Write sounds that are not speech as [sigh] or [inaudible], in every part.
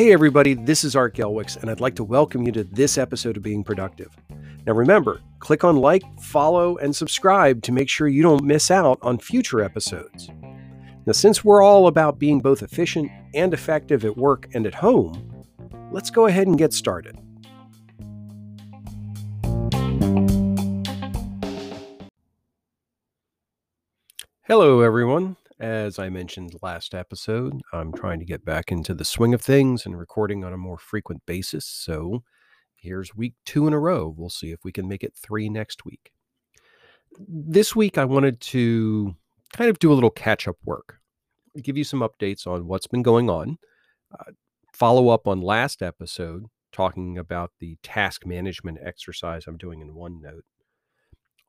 Hey, everybody, this is Art Gelwicks, and I'd like to welcome you to this episode of Being Productive. Now, remember, click on like, follow, and subscribe to make sure you don't miss out on future episodes. Now, since we're all about being both efficient and effective at work and at home, let's go ahead and get started. Hello, everyone. As I mentioned last episode, I'm trying to get back into the swing of things and recording on a more frequent basis. So here's week two in a row. We'll see if we can make it three next week. This week, I wanted to kind of do a little catch up work, give you some updates on what's been going on, uh, follow up on last episode, talking about the task management exercise I'm doing in OneNote.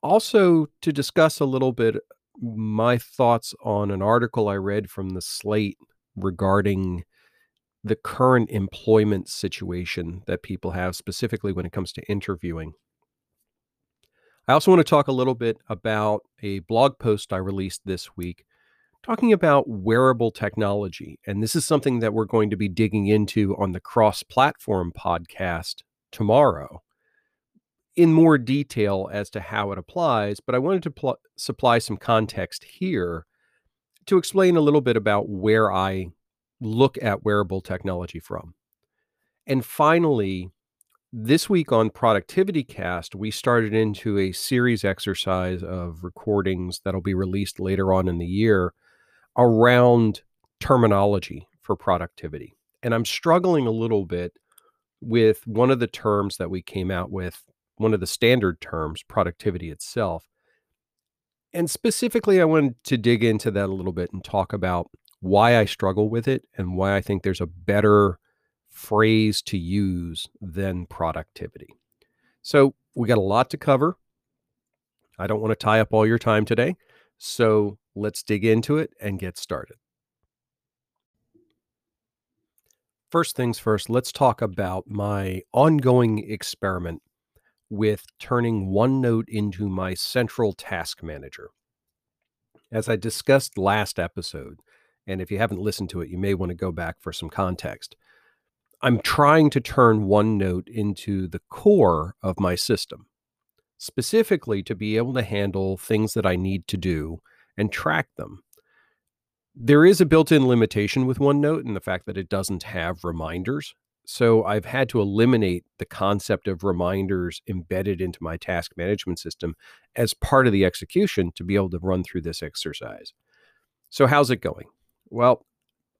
Also, to discuss a little bit my thoughts on an article I read from the Slate regarding the current employment situation that people have, specifically when it comes to interviewing. I also want to talk a little bit about a blog post I released this week talking about wearable technology. And this is something that we're going to be digging into on the cross platform podcast tomorrow in more detail as to how it applies, but I wanted to pl- supply some context here to explain a little bit about where I look at wearable technology from. And finally, this week on Productivity Cast, we started into a series exercise of recordings that'll be released later on in the year around terminology for productivity. And I'm struggling a little bit with one of the terms that we came out with one of the standard terms, productivity itself. And specifically, I wanted to dig into that a little bit and talk about why I struggle with it and why I think there's a better phrase to use than productivity. So, we got a lot to cover. I don't want to tie up all your time today. So, let's dig into it and get started. First things first, let's talk about my ongoing experiment with turning OneNote into my central task manager. As I discussed last episode, and if you haven't listened to it, you may want to go back for some context. I'm trying to turn OneNote into the core of my system, specifically to be able to handle things that I need to do and track them. There is a built in limitation with OneNote in the fact that it doesn't have reminders. So I've had to eliminate the concept of reminders embedded into my task management system as part of the execution to be able to run through this exercise. So, how's it going? Well,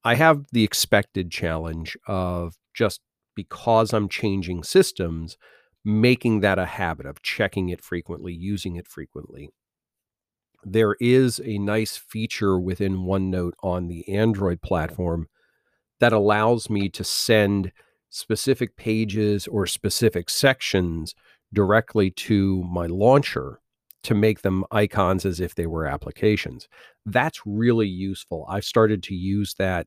I have the expected challenge of just because I'm changing systems, making that a habit of checking it frequently, using it frequently. There is a nice feature within OneNote on the Android platform that allows me to send specific pages or specific sections directly to my launcher to make them icons as if they were applications. That's really useful. I've started to use that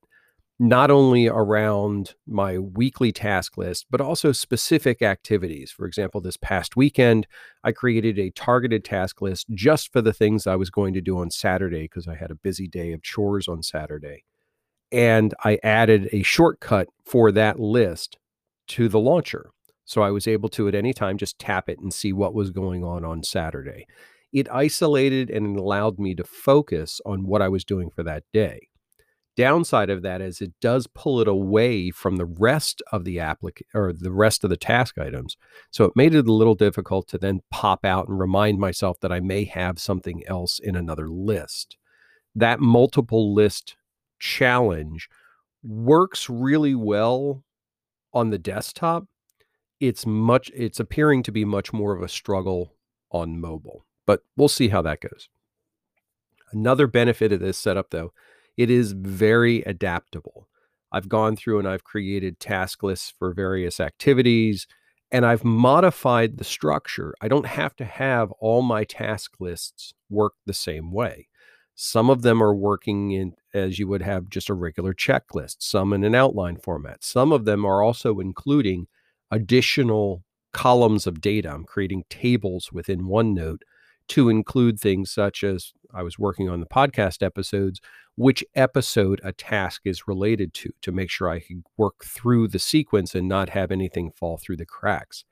not only around my weekly task list, but also specific activities. For example, this past weekend, I created a targeted task list just for the things I was going to do on Saturday because I had a busy day of chores on Saturday and I added a shortcut for that list to the launcher. So I was able to at any time just tap it and see what was going on on Saturday. It isolated and allowed me to focus on what I was doing for that day. Downside of that is it does pull it away from the rest of the applic or the rest of the task items. So it made it a little difficult to then pop out and remind myself that I may have something else in another list. That multiple list challenge works really well on the desktop. It's much it's appearing to be much more of a struggle on mobile, but we'll see how that goes. Another benefit of this setup though, it is very adaptable. I've gone through and I've created task lists for various activities and I've modified the structure. I don't have to have all my task lists work the same way. Some of them are working in as you would have just a regular checklist, some in an outline format. Some of them are also including additional columns of data. I'm creating tables within OneNote to include things such as I was working on the podcast episodes, which episode a task is related to, to make sure I can work through the sequence and not have anything fall through the cracks.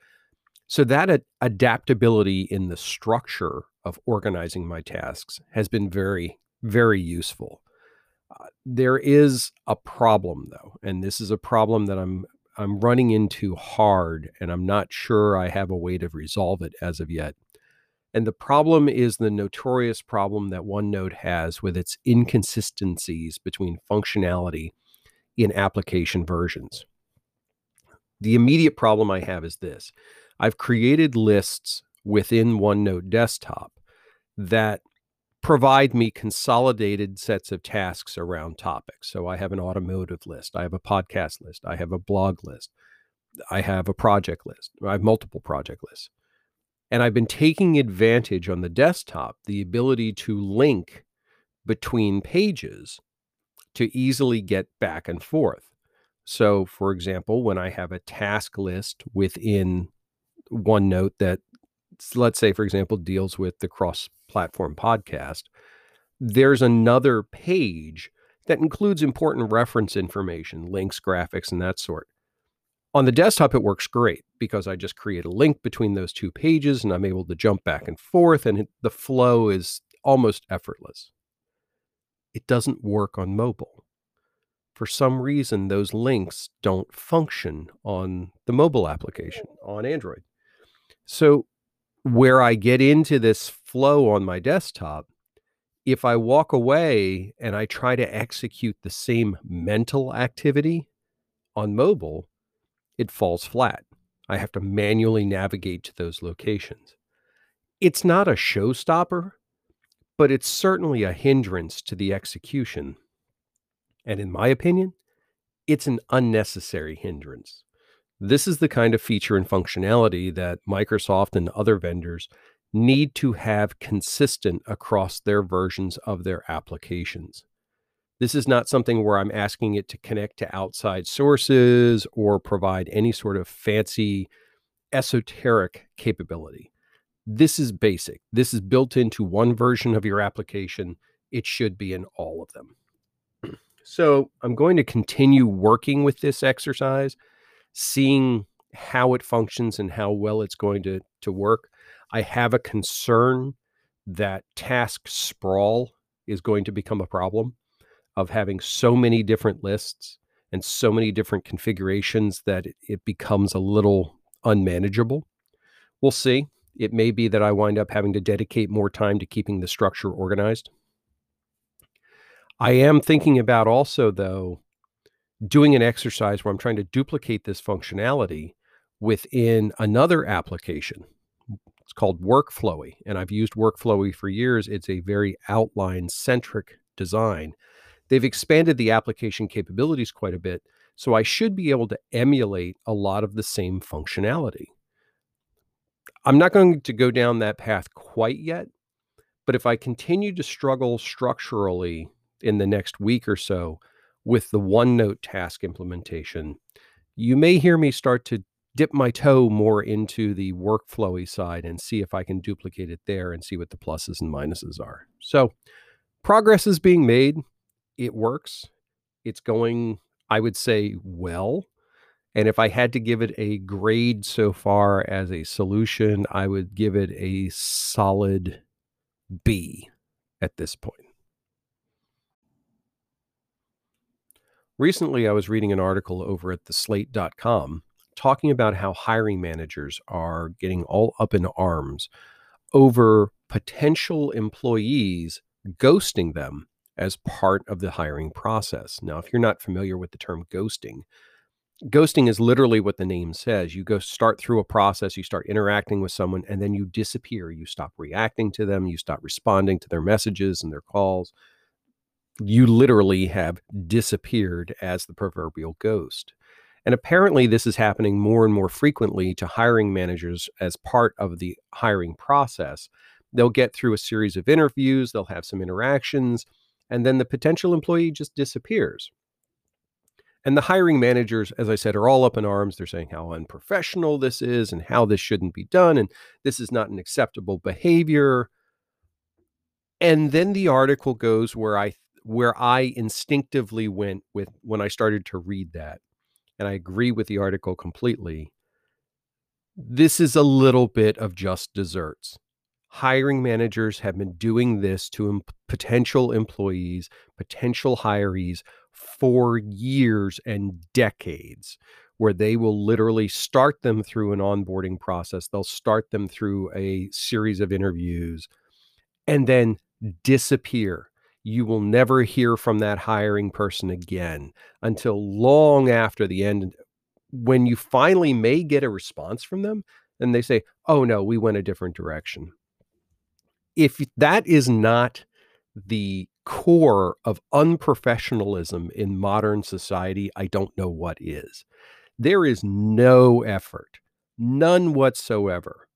So that ad- adaptability in the structure of organizing my tasks has been very, very useful. Uh, there is a problem though, and this is a problem that I'm I'm running into hard, and I'm not sure I have a way to resolve it as of yet. And the problem is the notorious problem that OneNote has with its inconsistencies between functionality in application versions. The immediate problem I have is this I've created lists within OneNote Desktop that provide me consolidated sets of tasks around topics. So I have an automotive list, I have a podcast list, I have a blog list, I have a project list, I have multiple project lists. And I've been taking advantage on the desktop, the ability to link between pages to easily get back and forth. So, for example, when I have a task list within OneNote that, let's say, for example, deals with the cross platform podcast, there's another page that includes important reference information, links, graphics, and that sort. On the desktop, it works great because I just create a link between those two pages and I'm able to jump back and forth, and the flow is almost effortless. It doesn't work on mobile. For some reason, those links don't function on the mobile application on Android. So, where I get into this flow on my desktop, if I walk away and I try to execute the same mental activity on mobile, it falls flat. I have to manually navigate to those locations. It's not a showstopper, but it's certainly a hindrance to the execution. And in my opinion, it's an unnecessary hindrance. This is the kind of feature and functionality that Microsoft and other vendors need to have consistent across their versions of their applications. This is not something where I'm asking it to connect to outside sources or provide any sort of fancy esoteric capability. This is basic. This is built into one version of your application. It should be in all of them. [clears throat] So I'm going to continue working with this exercise, seeing how it functions and how well it's going to, to work. I have a concern that task sprawl is going to become a problem of having so many different lists and so many different configurations that it, becomes a little unmanageable. We'll see. It may be that I wind up having to dedicate more time to keeping the structure organized. I am thinking about also, though, doing an exercise where I'm trying to duplicate this functionality within another application. It's called Workflowy, and I've used Workflowy for years. It's a very outline centric design They've expanded the application capabilities quite a bit. So I should be able to emulate a lot of the same functionality. I'm not going to go down that path quite yet, but if I continue to struggle structurally in the next week or so with the OneNote task implementation, you may hear me start to dip my toe more into the workflowy side and see if I can duplicate it there and see what the pluses and minuses are. So progress is being made it works. It's going, I would say, well. And if I had to give it a grade so far as a solution, I would give it a solid B at this point. Recently, I was reading an article over at the slate.com talking about how hiring managers are getting all up in arms over potential employees ghosting them as part of the hiring process. Now, if you're not familiar with the term ghosting, ghosting is literally what the name says. You go start through a process, you start interacting with someone, and then you disappear. You stop reacting to them, you stop responding to their messages and their calls. You literally have disappeared as the proverbial ghost. And apparently, this is happening more and more frequently to hiring managers as part of the hiring process. They'll get through a series of interviews, they'll have some interactions, and then the potential employee just disappears. And the hiring managers, as I said, are all up in arms. They're saying how unprofessional this is and how this shouldn't be done. And this is not an acceptable behavior. And then the article goes where I where I instinctively went with when I started to read that. And I agree with the article completely. This is a little bit of just desserts. Hiring managers have been doing this to potential employees, potential hirees for years and decades, where they will literally start them through an onboarding process. They'll start them through a series of interviews and then disappear. You will never hear from that hiring person again until long after the end when you finally may get a response from them and they say, oh no, we went a different direction. If that is not the core of unprofessionalism in modern society, I don't know what is. There is no effort, none whatsoever,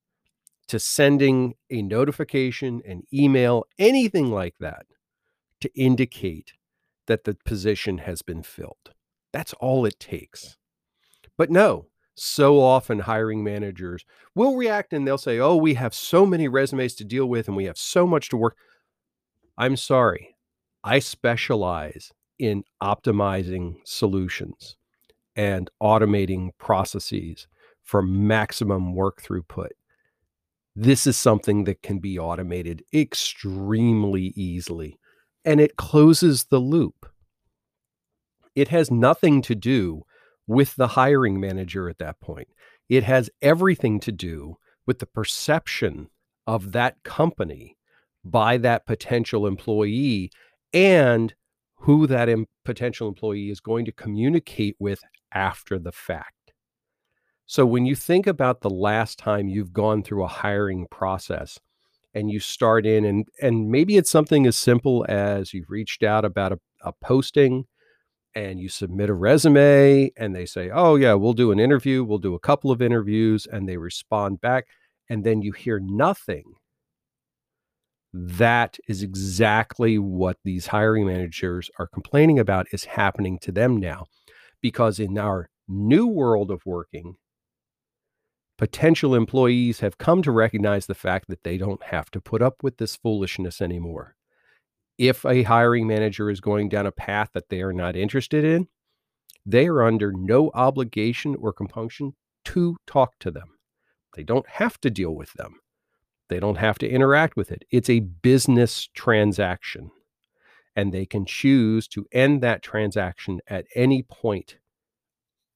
to sending a notification, an email, anything like that to indicate that the position has been filled. That's all it takes. But no, so often hiring managers will react and they'll say, Oh, we have so many resumes to deal with and we have so much to work. I'm sorry. I specialize in optimizing solutions and automating processes for maximum work throughput. This is something that can be automated extremely easily and it closes the loop. It has nothing to do with the hiring manager at that point. It has everything to do with the perception of that company by that potential employee and who that potential employee is going to communicate with after the fact. So, when you think about the last time you've gone through a hiring process and you start in, and, and maybe it's something as simple as you've reached out about a, a posting and you submit a resume and they say, Oh, yeah, we'll do an interview. We'll do a couple of interviews. And they respond back. And then you hear nothing. That is exactly what these hiring managers are complaining about is happening to them now. Because in our new world of working, potential employees have come to recognize the fact that they don't have to put up with this foolishness anymore if a hiring manager is going down a path that they are not interested in, they are under no obligation or compunction to talk to them. They don't have to deal with them. They don't have to interact with it. It's a business transaction. And they can choose to end that transaction at any point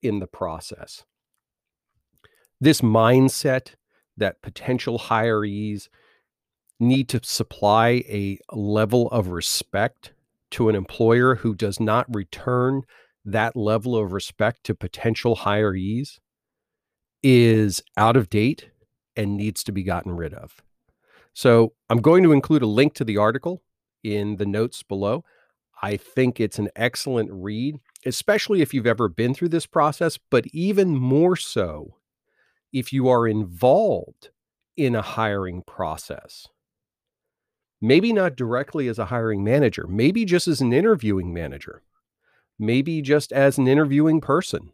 in the process. This mindset that potential hirees need to supply a level of respect to an employer who does not return that level of respect to potential hirees is out of date and needs to be gotten rid of. So I'm going to include a link to the article in the notes below. I think it's an excellent read, especially if you've ever been through this process, but even more so if you are involved in a hiring process maybe not directly as a hiring manager, maybe just as an interviewing manager, maybe just as an interviewing person.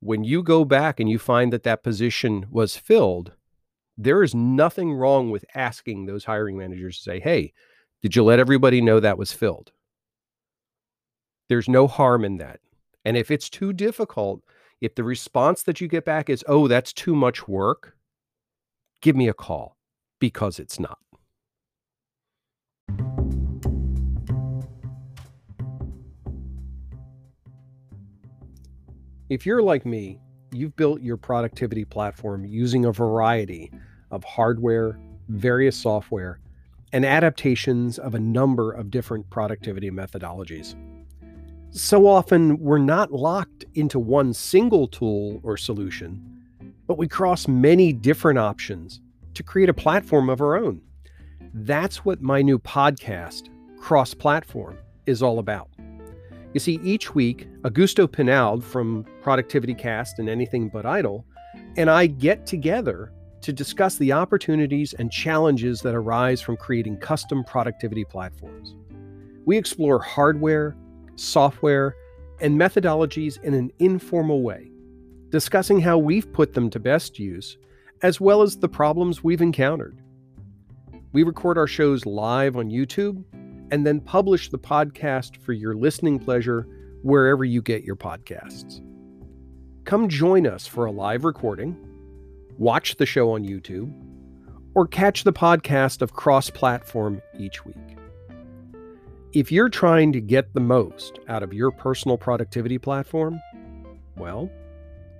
When you go back and you find that that position was filled, there is nothing wrong with asking those hiring managers to say, Hey, did you let everybody know that was filled? There's no harm in that. And if it's too difficult, if the response that you get back is, Oh, that's too much work, give me a call because it's not. If you're like me, you've built your productivity platform using a variety of hardware, various software, and adaptations of a number of different productivity methodologies. So often, we're not locked into one single tool or solution, but we cross many different options to create a platform of our own. That's what my new podcast, Cross Platform, is all about. You see, each week, Augusto Pinaud from Productivity Cast and Anything But Idle and I get together to discuss the opportunities and challenges that arise from creating custom productivity platforms. We explore hardware, software, and methodologies in an informal way, discussing how we've put them to best use, as well as the problems we've encountered. We record our shows live on YouTube and then publish the podcast for your listening pleasure wherever you get your podcasts. Come join us for a live recording, watch the show on YouTube, or catch the podcast of cross platform each week. If you're trying to get the most out of your personal productivity platform, well,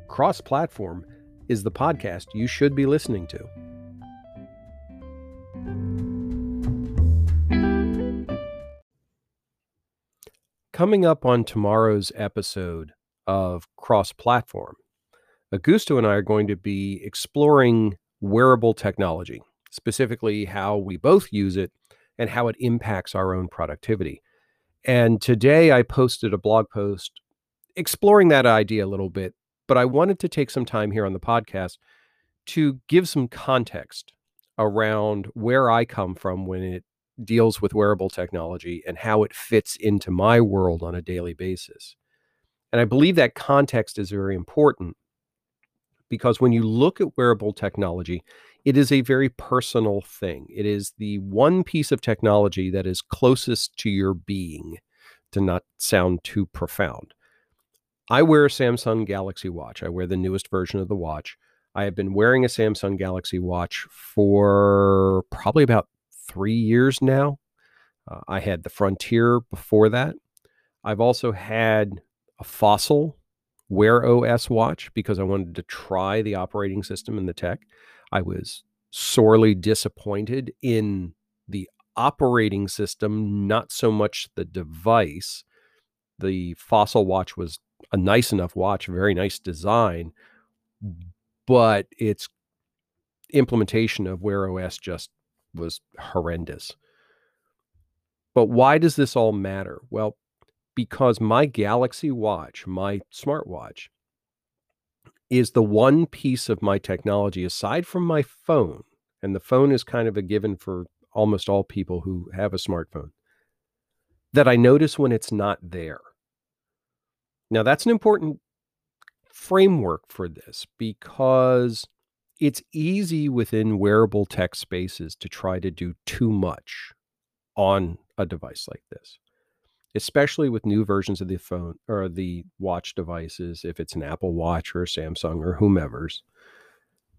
cross platform is the podcast you should be listening to. Coming up on tomorrow's episode of Cross Platform, Augusto and I are going to be exploring wearable technology, specifically how we both use it and how it impacts our own productivity. And today I posted a blog post exploring that idea a little bit, but I wanted to take some time here on the podcast to give some context around where I come from when it deals with wearable technology and how it fits into my world on a daily basis. And I believe that context is very important because when you look at wearable technology, it is a very personal thing. It is the one piece of technology that is closest to your being, to not sound too profound. I wear a Samsung Galaxy Watch. I wear the newest version of the watch. I have been wearing a Samsung Galaxy Watch for probably about three years now. Uh, I had the Frontier before that. I've also had a Fossil Wear OS watch because I wanted to try the operating system and the tech. I was sorely disappointed in the operating system, not so much the device. The Fossil watch was a nice enough watch, very nice design, but its implementation of Wear OS just was horrendous. But why does this all matter? Well, because my Galaxy Watch, my smartwatch, is the one piece of my technology aside from my phone, and the phone is kind of a given for almost all people who have a smartphone, that I notice when it's not there. Now, that's an important framework for this because it's easy within wearable tech spaces to try to do too much on a device like this especially with new versions of the phone or the watch devices if it's an apple watch or a samsung or whomever's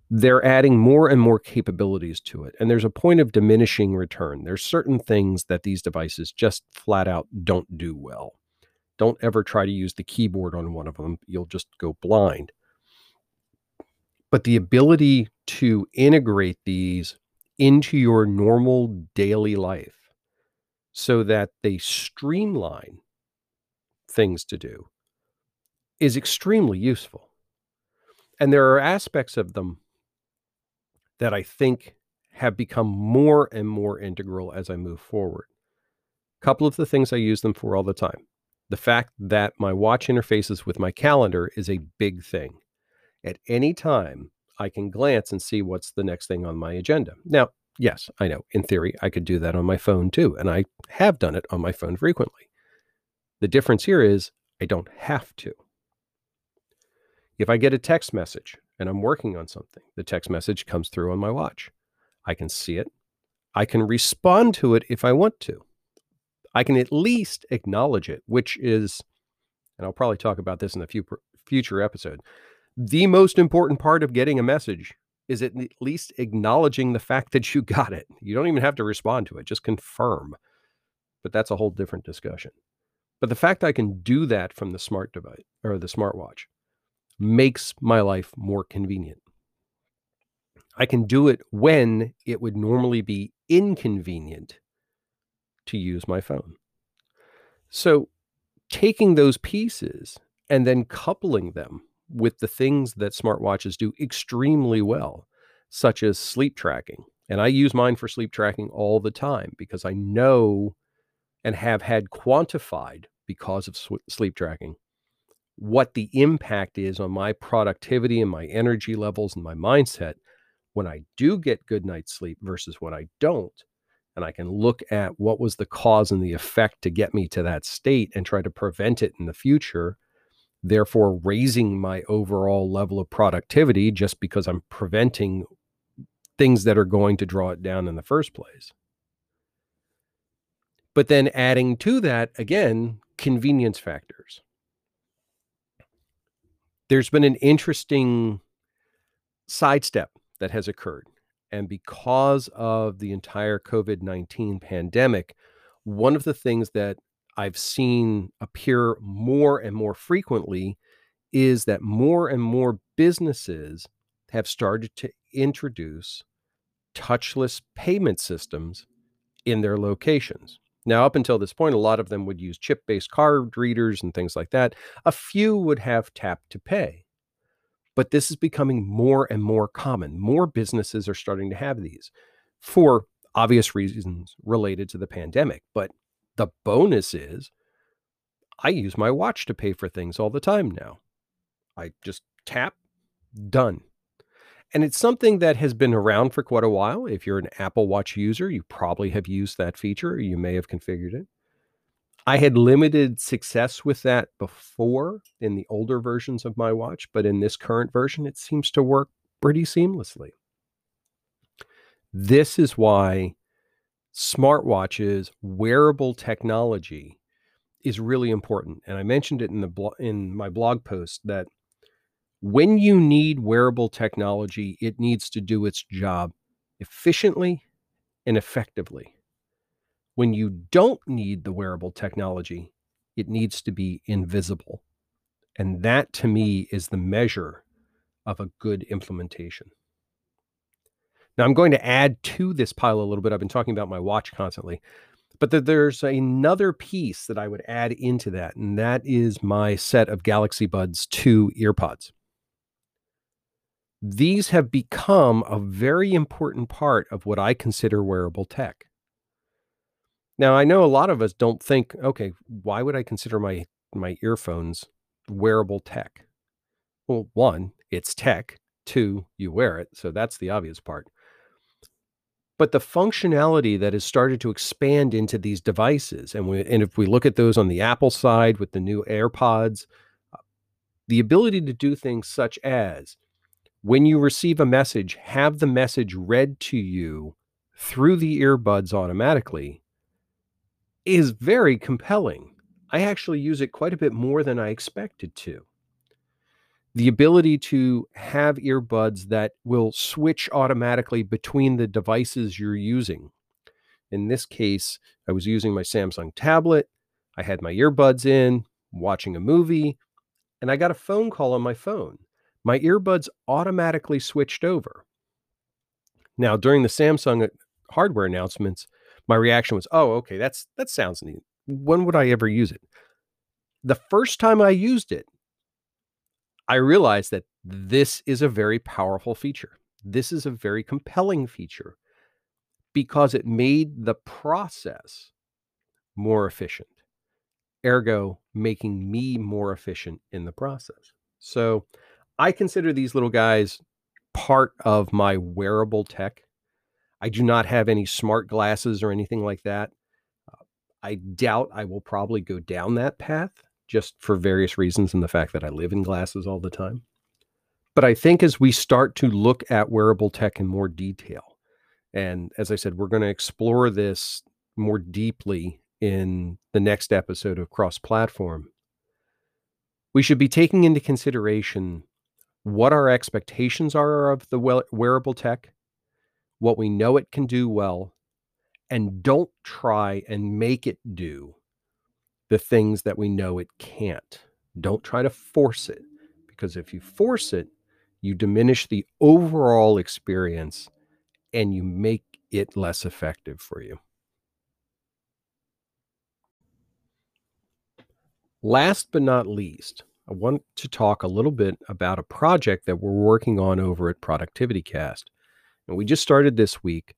they're adding more and more capabilities to it and there's a point of diminishing return. There's certain things that these devices just flat out don't do well. Don't ever try to use the keyboard on one of them you'll just go blind. But the ability to integrate these into your normal daily life so that they streamline things to do is extremely useful. And there are aspects of them that I think have become more and more integral as I move forward. A couple of the things I use them for all the time. The fact that my watch interfaces with my calendar is a big thing at any time, I can glance and see what's the next thing on my agenda. Now, yes, I know in theory, I could do that on my phone too, and I have done it on my phone frequently. The difference here is I don't have to. If I get a text message and I'm working on something, the text message comes through on my watch. I can see it. I can respond to it if I want to. I can at least acknowledge it, which is, and I'll probably talk about this in a few future episode the most important part of getting a message is at least acknowledging the fact that you got it. You don't even have to respond to it, just confirm. But that's a whole different discussion. But the fact I can do that from the smart device or the smartwatch makes my life more convenient. I can do it when it would normally be inconvenient to use my phone. So, taking those pieces and then coupling them with the things that smartwatches do extremely well, such as sleep tracking. And I use mine for sleep tracking all the time because I know and have had quantified because of sleep tracking what the impact is on my productivity and my energy levels and my mindset when I do get good night's sleep versus when I don't. And I can look at what was the cause and the effect to get me to that state and try to prevent it in the future therefore raising my overall level of productivity just because I'm preventing things that are going to draw it down in the first place. But then adding to that, again, convenience factors. There's been an interesting sidestep that has occurred. And because of the entire COVID 19 pandemic, one of the things that I've seen appear more and more frequently is that more and more businesses have started to introduce touchless payment systems in their locations. Now, up until this point, a lot of them would use chip based card readers and things like that. A few would have tap to pay. But this is becoming more and more common. More businesses are starting to have these for obvious reasons related to the pandemic. But the bonus is I use my watch to pay for things all the time now. I just tap, done. And it's something that has been around for quite a while. If you're an Apple Watch user, you probably have used that feature. You may have configured it. I had limited success with that before in the older versions of my watch, but in this current version, it seems to work pretty seamlessly. This is why smartwatches, wearable technology is really important. And I mentioned it in the blo- in my blog post that when you need wearable technology, it needs to do its job efficiently and effectively. When you don't need the wearable technology, it needs to be invisible. And that to me is the measure of a good implementation. Now, I'm going to add to this pile a little bit. I've been talking about my watch constantly, but there's another piece that I would add into that, and that is my set of Galaxy Buds 2 earpods these have become a very important part of what I consider wearable tech. Now, I know a lot of us don't think, okay, why would I consider my my earphones wearable tech? Well, one, it's tech. Two, you wear it, so that's the obvious part. But the functionality that has started to expand into these devices, and we, and if we look at those on the Apple side with the new AirPods, uh, the ability to do things such as when you receive a message, have the message read to you through the earbuds automatically is very compelling. I actually use it quite a bit more than I expected to. The ability to have earbuds that will switch automatically between the devices you're using. In this case, I was using my Samsung tablet. I had my earbuds in, watching a movie, and I got a phone call on my phone my earbuds automatically switched over. Now, during the Samsung uh, hardware announcements, my reaction was, "Oh, okay, that's that sounds neat. When would I ever use it?" The first time I used it, I realized that this is a very powerful feature. This is a very compelling feature because it made the process more efficient, ergo, making me more efficient in the process. So, I consider these little guys part of my wearable tech. I do not have any smart glasses or anything like that. Uh, I doubt I will probably go down that path just for various reasons and the fact that I live in glasses all the time. But I think as we start to look at wearable tech in more detail, and as I said, we're going to explore this more deeply in the next episode of Cross Platform, we should be taking into consideration what our expectations are of the wearable tech, what we know it can do well, and don't try and make it do the things that we know it can't. Don't try to force it because if you force it, you diminish the overall experience and you make it less effective for you. Last but not least, I want to talk a little bit about a project that we're working on over at Productivity Cast. And we just started this week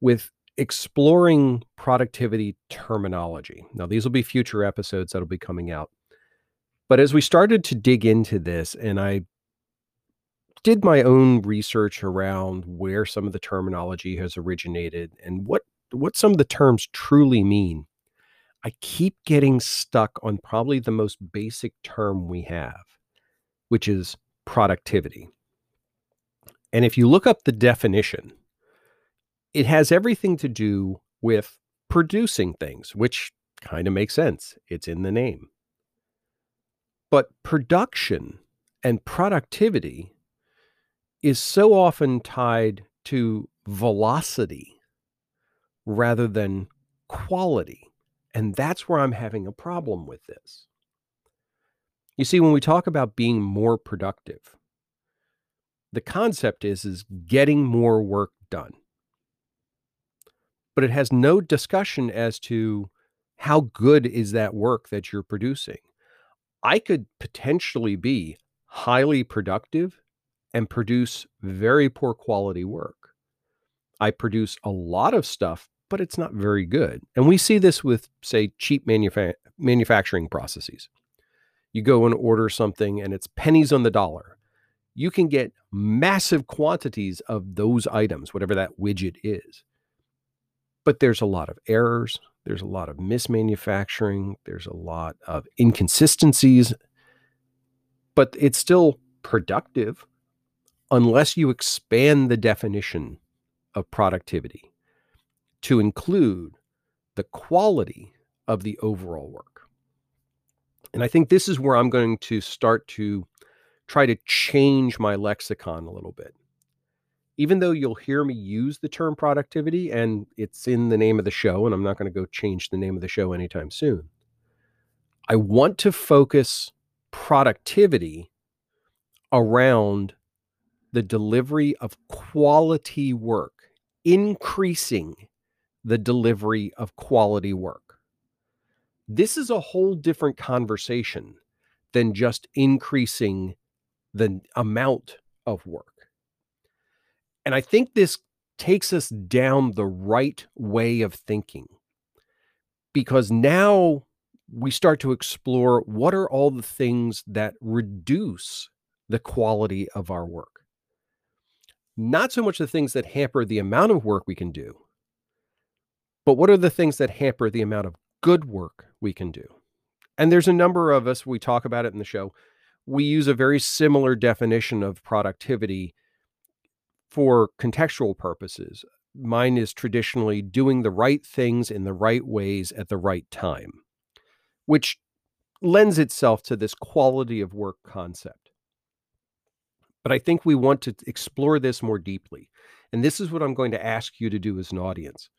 with exploring productivity terminology. Now, these will be future episodes that'll be coming out. But as we started to dig into this, and I did my own research around where some of the terminology has originated and what what some of the terms truly mean I keep getting stuck on probably the most basic term we have, which is productivity. And if you look up the definition, it has everything to do with producing things, which kind of makes sense. It's in the name. But production and productivity is so often tied to velocity rather than quality. And that's where I'm having a problem with this. You see, when we talk about being more productive, the concept is is getting more work done. But it has no discussion as to how good is that work that you're producing. I could potentially be highly productive and produce very poor quality work. I produce a lot of stuff, but it's not very good. And we see this with, say, cheap manufa- manufacturing processes. You go and order something and it's pennies on the dollar. You can get massive quantities of those items, whatever that widget is. But there's a lot of errors, there's a lot of mismanufacturing, there's a lot of inconsistencies, but it's still productive unless you expand the definition of productivity to include the quality of the overall work. And I think this is where I'm going to start to try to change my lexicon a little bit. Even though you'll hear me use the term productivity and it's in the name of the show, and I'm not going to go change the name of the show anytime soon, I want to focus productivity around the delivery of quality work increasing the delivery of quality work. This is a whole different conversation than just increasing the amount of work. And I think this takes us down the right way of thinking because now we start to explore what are all the things that reduce the quality of our work not so much the things that hamper the amount of work we can do, but what are the things that hamper the amount of good work we can do? And there's a number of us, we talk about it in the show. We use a very similar definition of productivity for contextual purposes. Mine is traditionally doing the right things in the right ways at the right time, which lends itself to this quality of work concept. But I think we want to explore this more deeply. And this is what I'm going to ask you to do as an audience.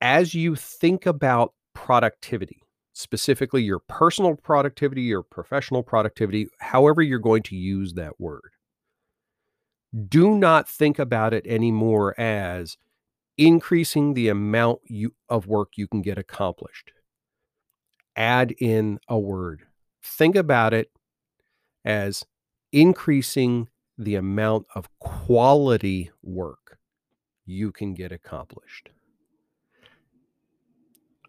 As you think about productivity, specifically your personal productivity, your professional productivity, however you're going to use that word, do not think about it anymore as increasing the amount you, of work you can get accomplished. Add in a word. Think about it as increasing the amount of quality work you can get accomplished.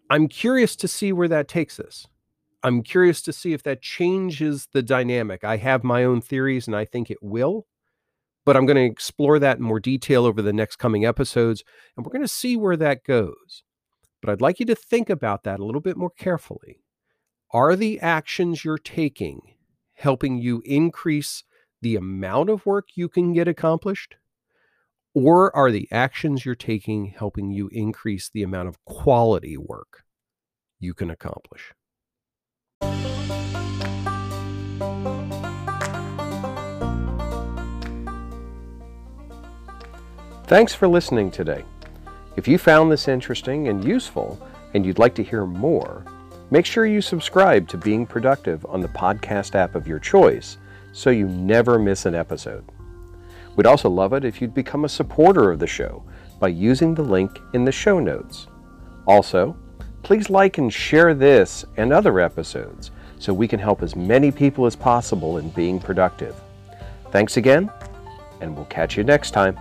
I'm curious to see where that takes us. I'm curious to see if that changes the dynamic. I have my own theories and I think it will, but I'm going to explore that in more detail over the next coming episodes and we're going to see where that goes. But I'd like you to think about that a little bit more carefully. Are the actions you're taking helping you increase the amount of work you can get accomplished? Or are the actions you're taking helping you increase the amount of quality work you can accomplish? Thanks for listening today. If you found this interesting and useful and you'd like to hear more, make sure you subscribe to Being Productive on the podcast app of your choice so you never miss an episode. We'd also love it if you'd become a supporter of the show by using the link in the show notes. Also, please like and share this and other episodes so we can help as many people as possible in being productive. Thanks again, and we'll catch you next time.